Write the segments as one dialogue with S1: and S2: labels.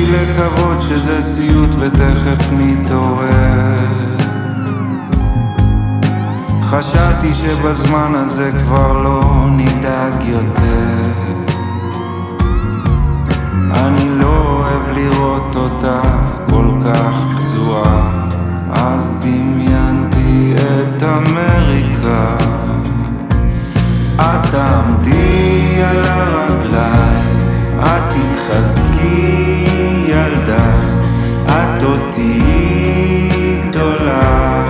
S1: לי לקוות שזה סיוט ותכף נתעורר. חשבתי שבזמן הזה כבר לא נדאג יותר. אני לא אוהב לראות אותה כל כך פצועה. אז דמיינתי את אמריקה. את תעמדי על הרגליים. את תתחזקי ילדה, את עוד תהיי גדולה.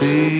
S2: see.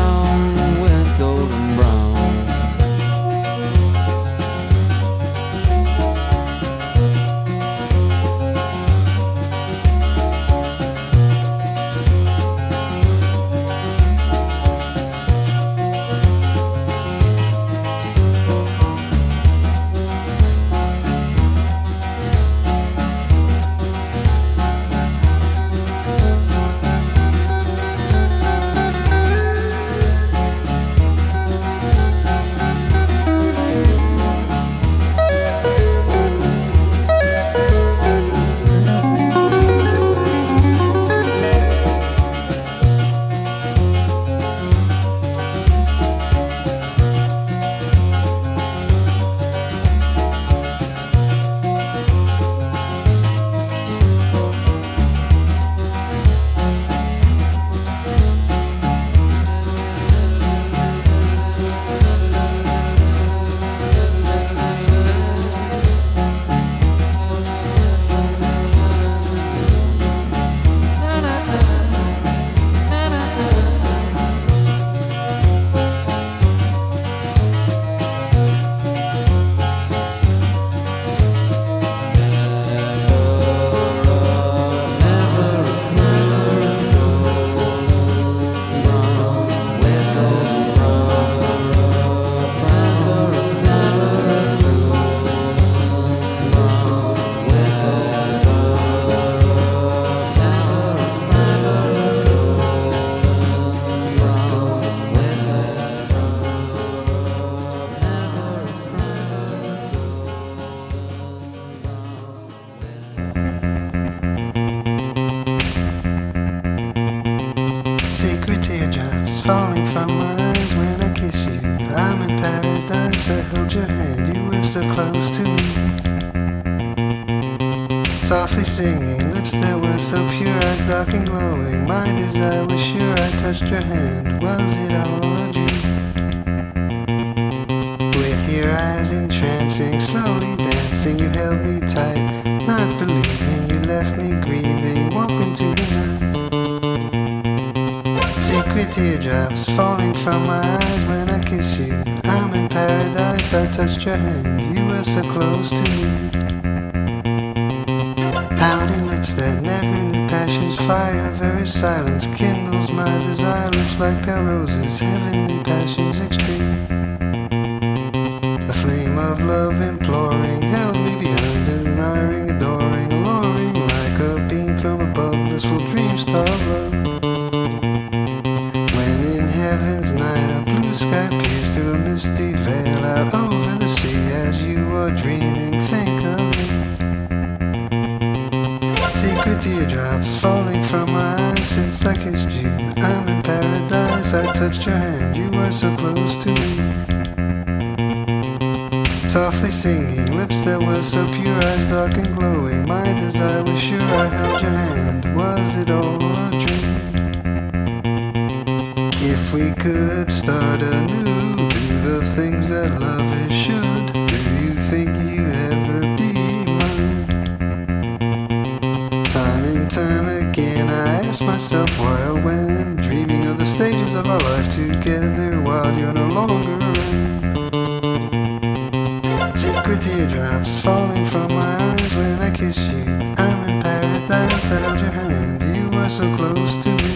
S3: silence kindles my desire. Lips like roses, heavenly passions extreme. A flame of love imploring held me behind, admiring, adoring, alluring like a beam from above, blissful dream star love. When in heaven's night a blue sky peers through a misty veil out over the sea as you are dreaming, think teardrops falling from my eyes since I kissed you. I'm in paradise, I touched your hand, you were so close to me. Softly singing, lips that were so pure, eyes dark and glowing. My desire was sure I held your hand. Was it all a dream? If we could start anew, do the things that love is do you're no longer. Secret teardrops falling from my eyes when I kiss you. I'm in paradise, I held your hand, you were so close to me.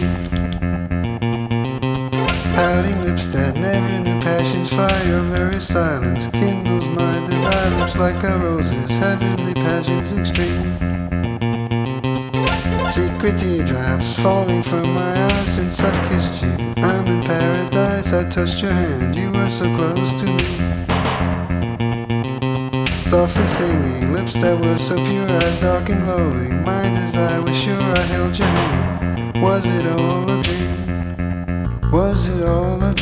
S3: Pouting lips that never knew passion's fire, your very silence kindles my desire. Lips like a rose's, heavenly passions extreme. Secret teardrops falling from my eyes since I've kissed you. I'm in paradise, I touched your hand, you were so close to me. Softly singing, lips that were so pure, eyes dark and glowing. My desire was sure I held your hand. Was it all a dream? Was it all a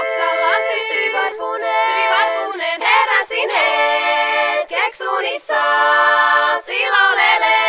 S4: oksallasi tyyvarpuneen. Tyyvarpuneen heräsin hetkeksi unissa, silloin eleen.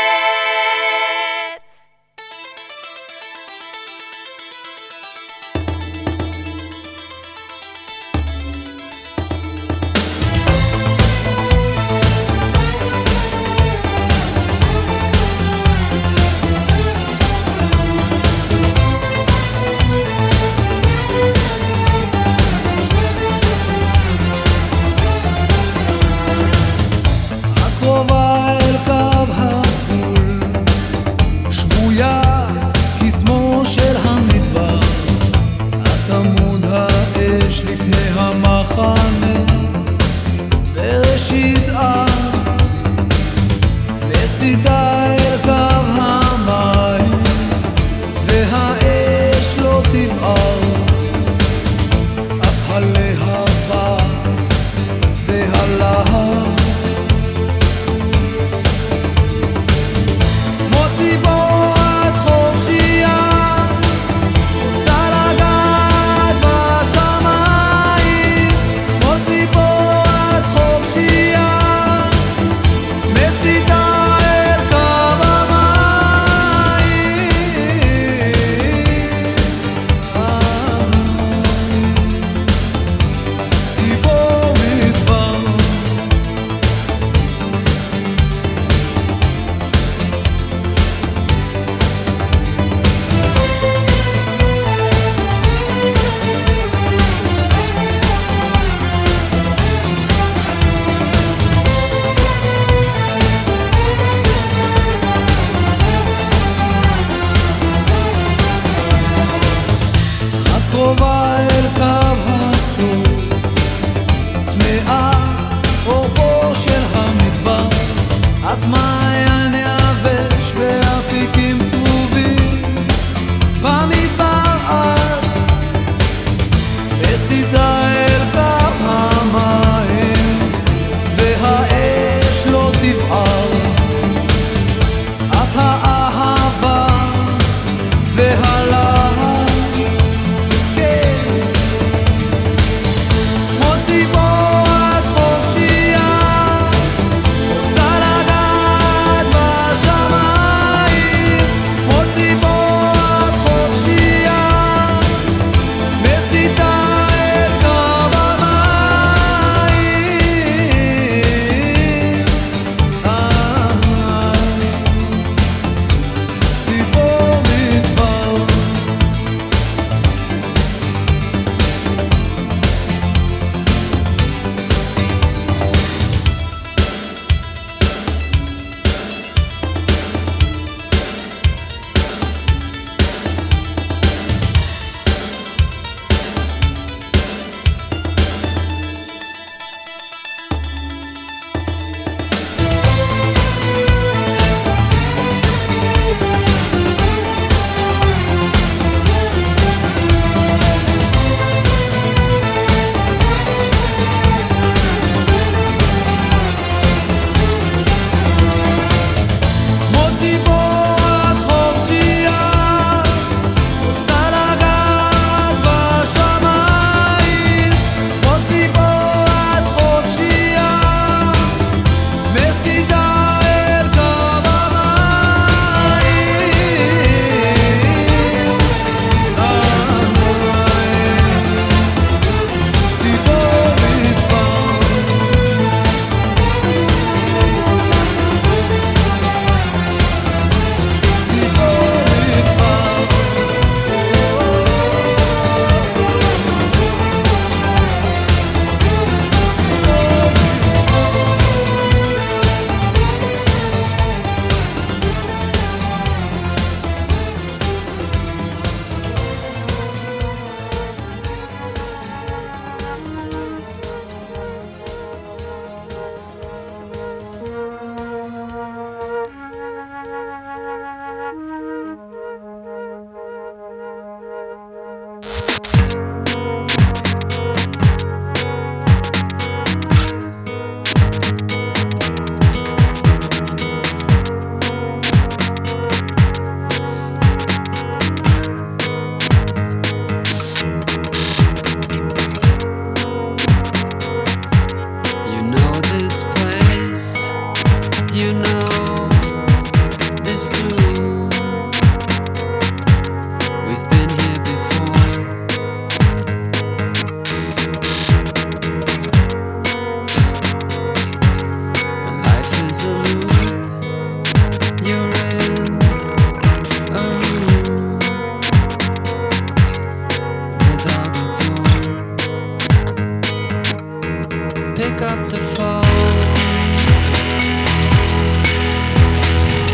S2: Pick up the phone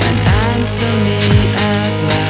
S2: and answer me at last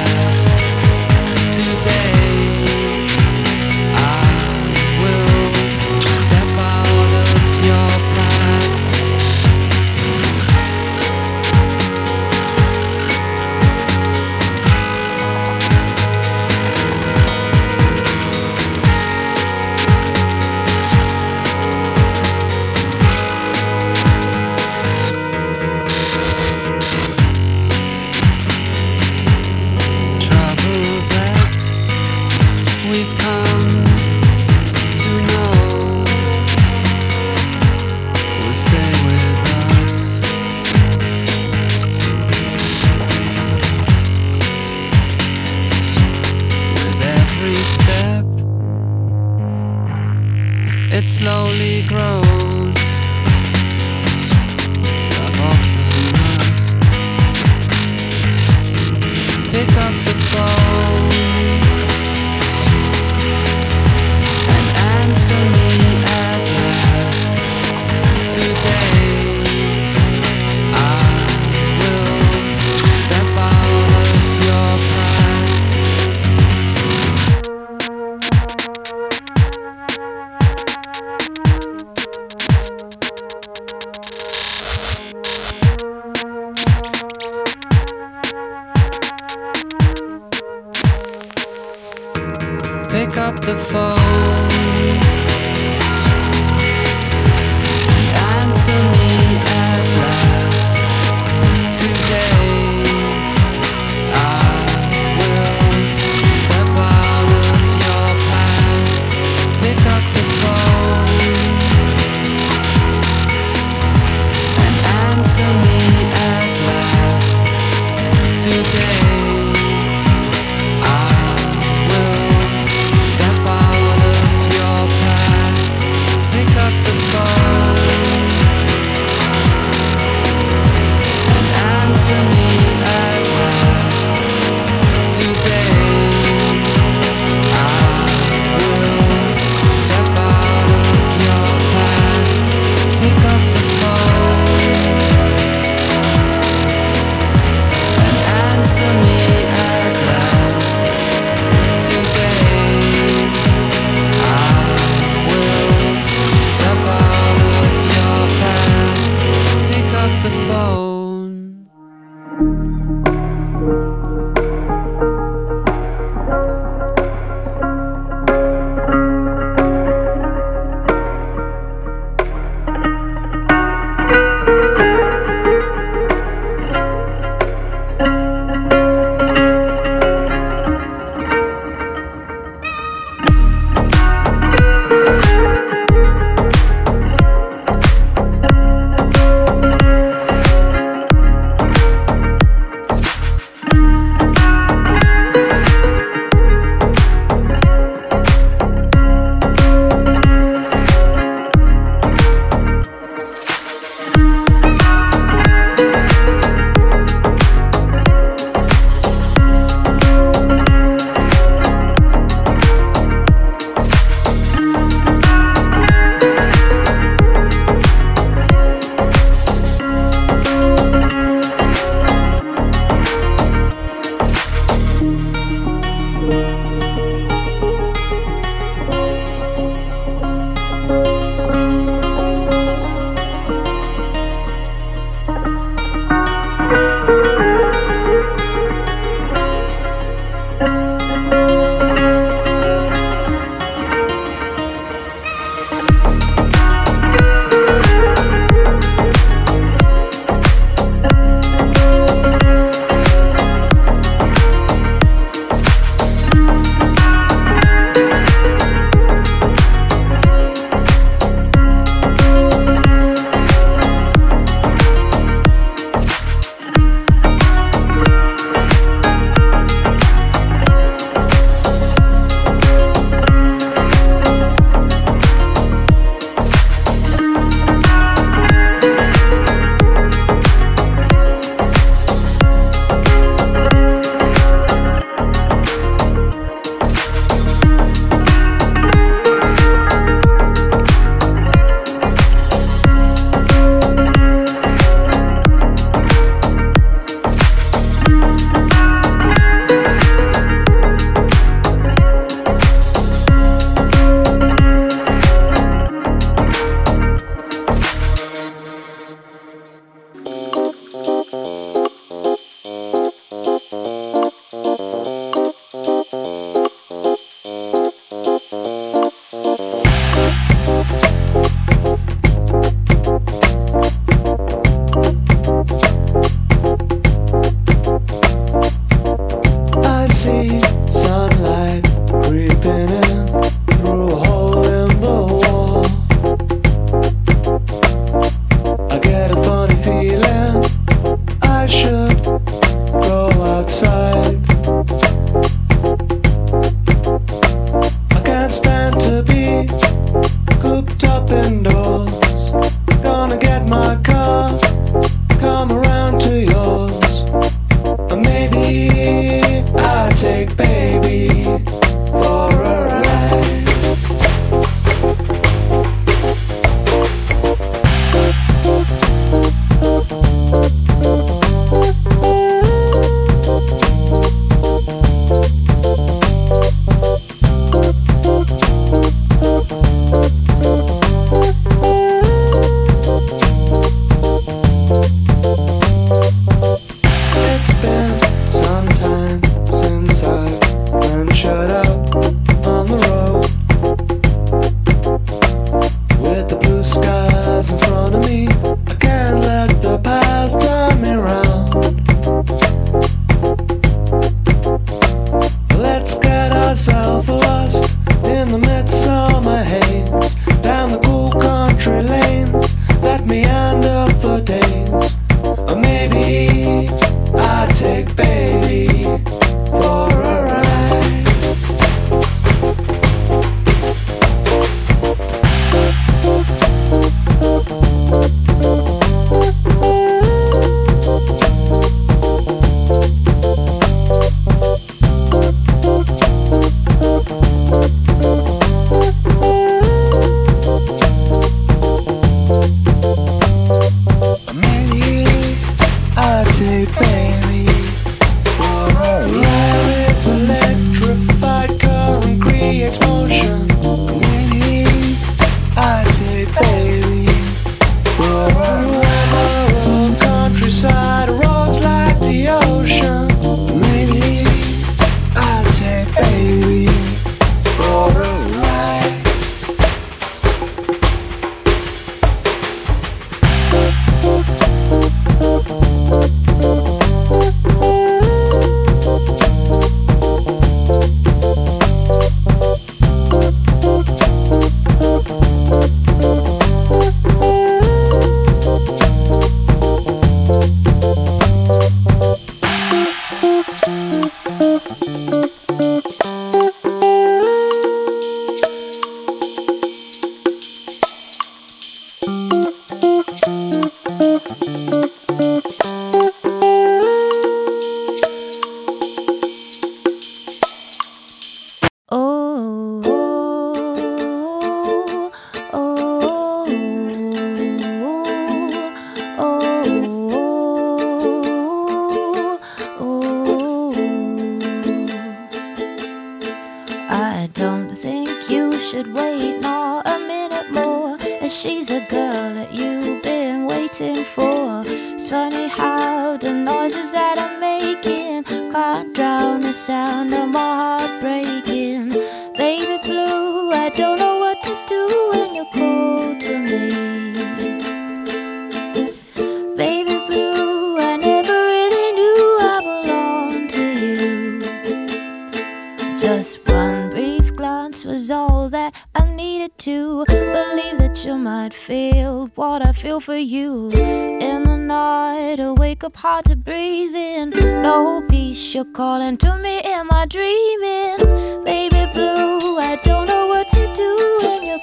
S5: what I feel for you. In the night, I wake up hard to breathe in. No peace, you're calling to me in my dreaming. Baby blue, I don't know what to do when you're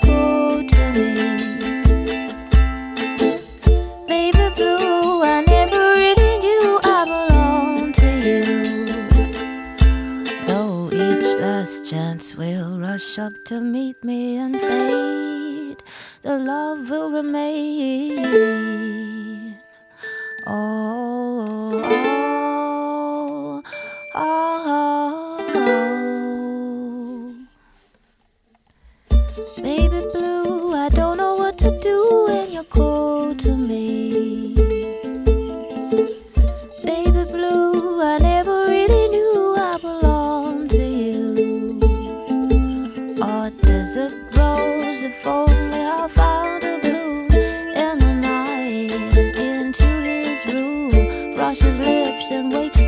S5: to me. Baby blue, I never really knew I belonged to you. Though each last chance will rush up to meet me and fade the love will remain. Oh, oh, oh, oh, Baby blue, I don't know what to do when you're cold to me.
S6: and wake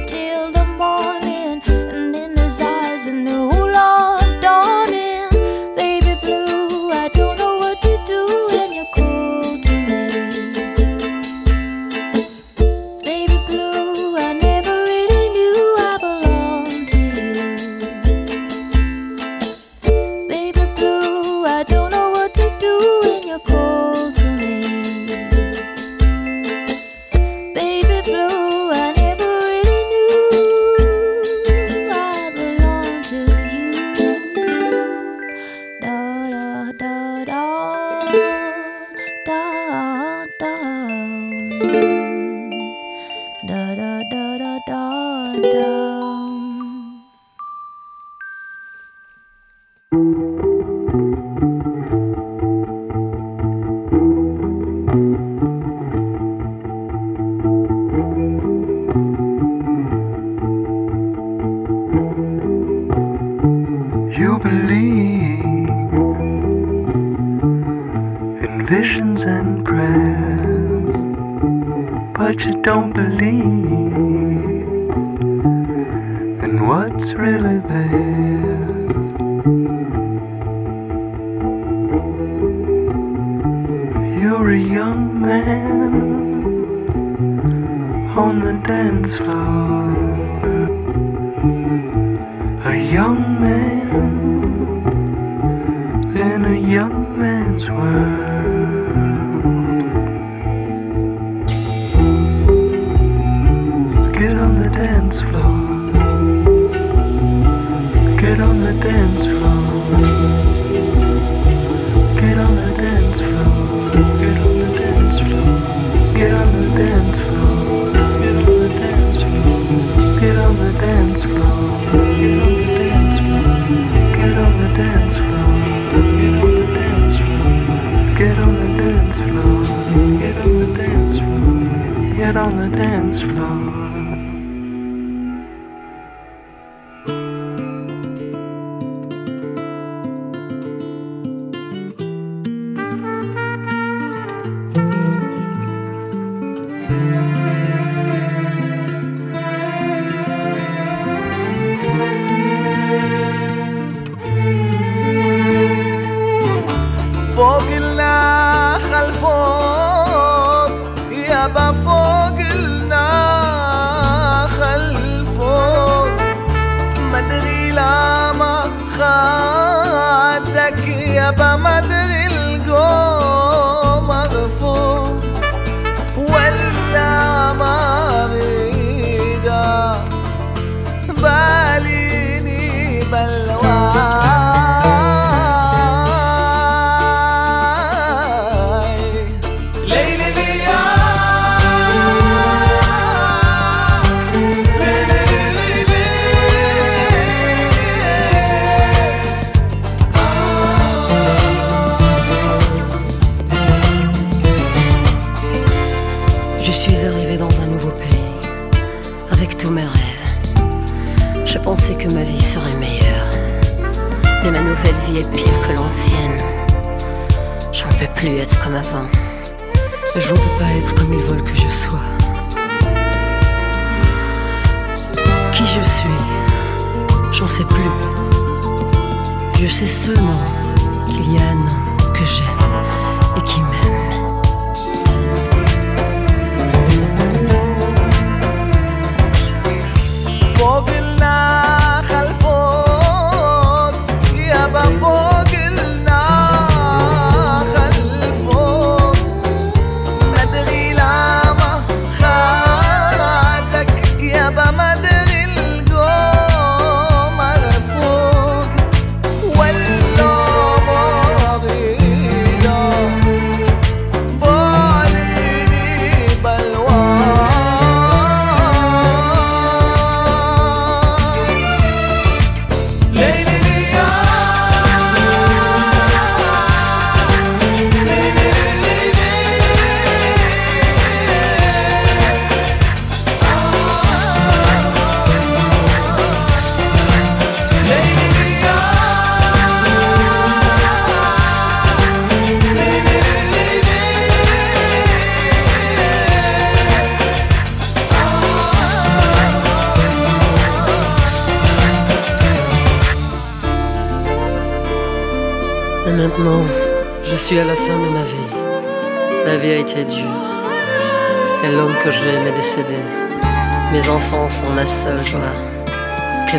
S6: 是思农。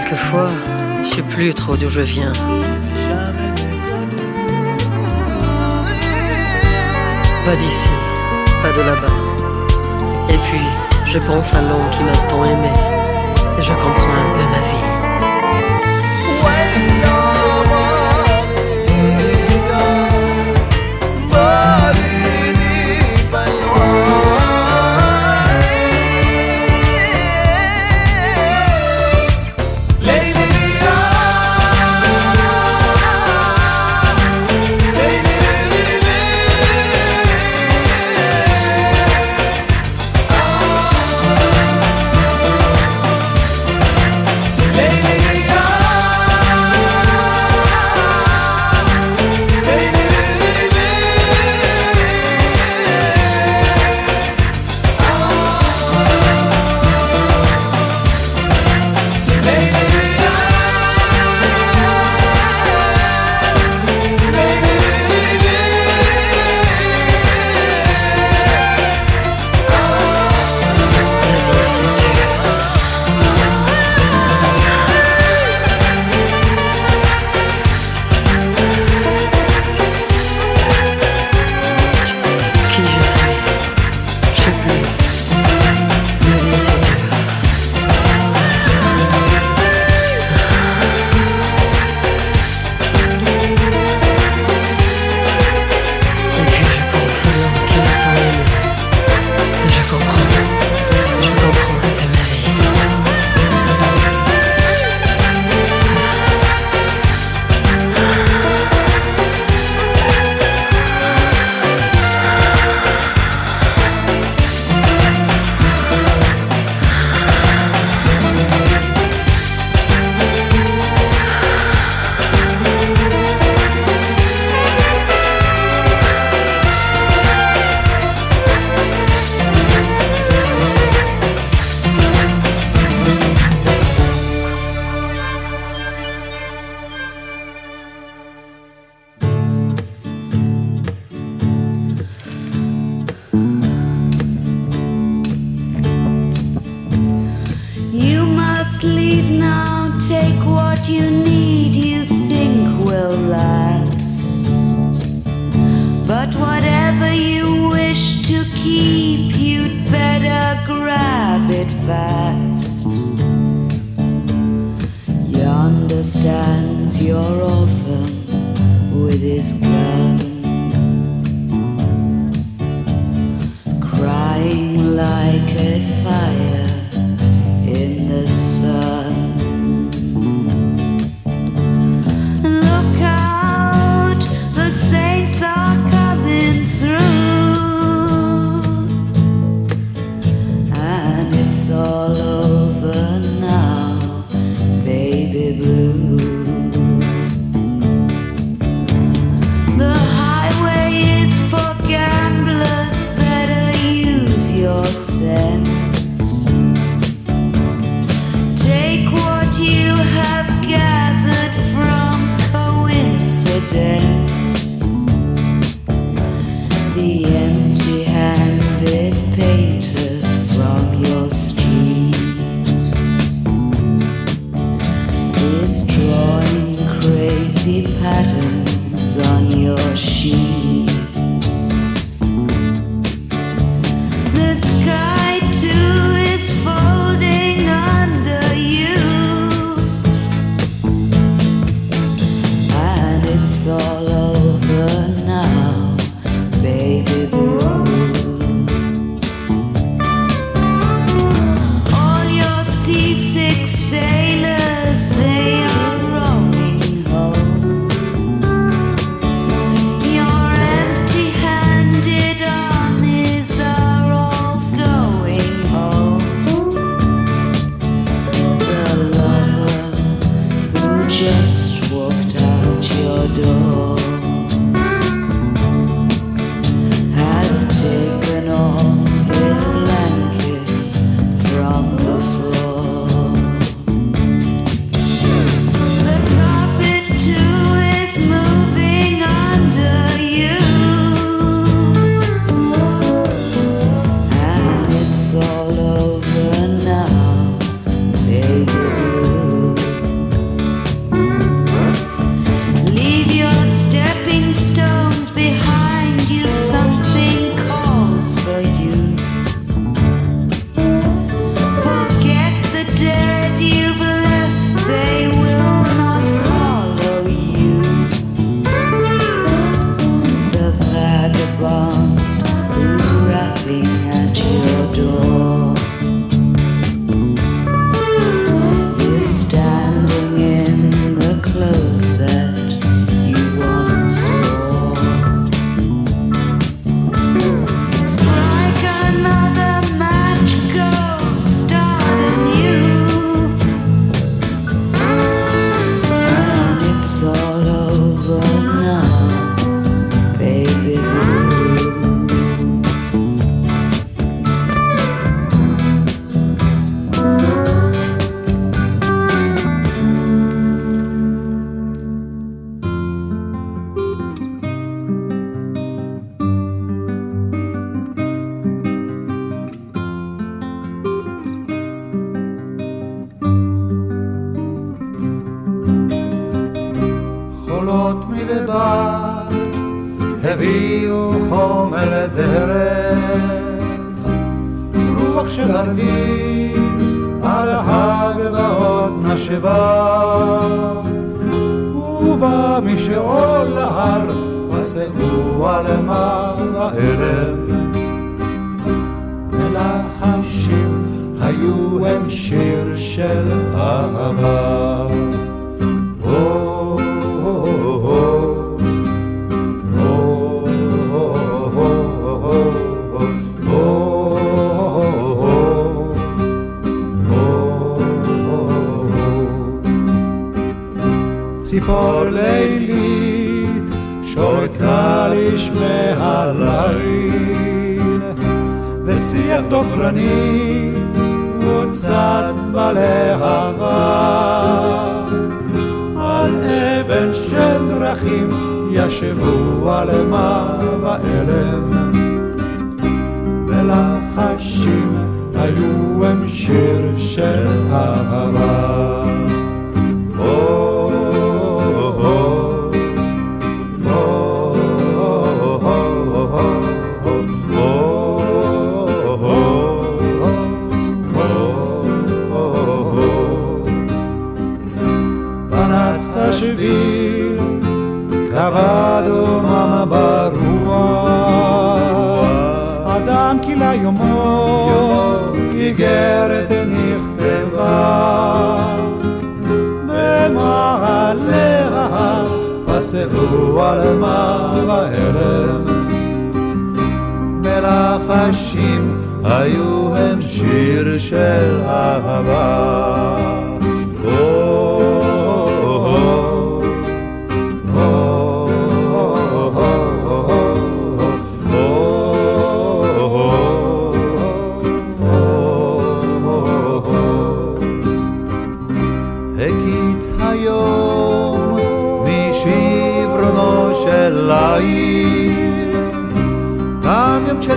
S6: Quelquefois, je sais plus trop d'où je viens. Pas d'ici, pas de là-bas. Et puis, je pense à l'homme qui m'a tant aimé. Et je comprends un peu ma vie.
S7: to keep, you'd better grab it fast. Yonder stands your orphan with his gun, crying like a fire. just
S1: עולות מדבר, הביאו חומר דרך. רוח של ערבים על הגבעות נשבה, ובא מי שעול להר, על עלמה בערב. מלחשים היו הם שיר של אהבה. כל לילית, שורקה לשמע ליל. ושיח דוקרני מוצת בלהבה, על אבן של דרכים ישבו עלמה ואלם. ולחשים היו הם שיר של אהבה. הארץ נכתבה, במעלה ההר פסחו על מר הערב. מלחשים היו הם שיר של אהבה.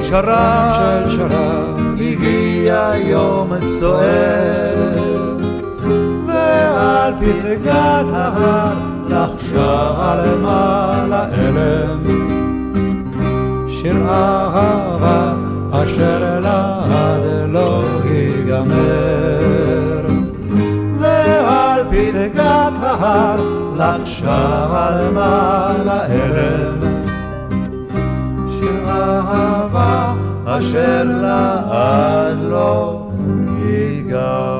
S1: שרב, של שרב, הגיע יום סוער, ועל פסגת ההר לחשה למעלה אלם, שיר אהבה אשר לעד לא ייגמר. ועל פסגת ההר לחשה למעלה אלם, אהבה אשר לעד לא ייגמר.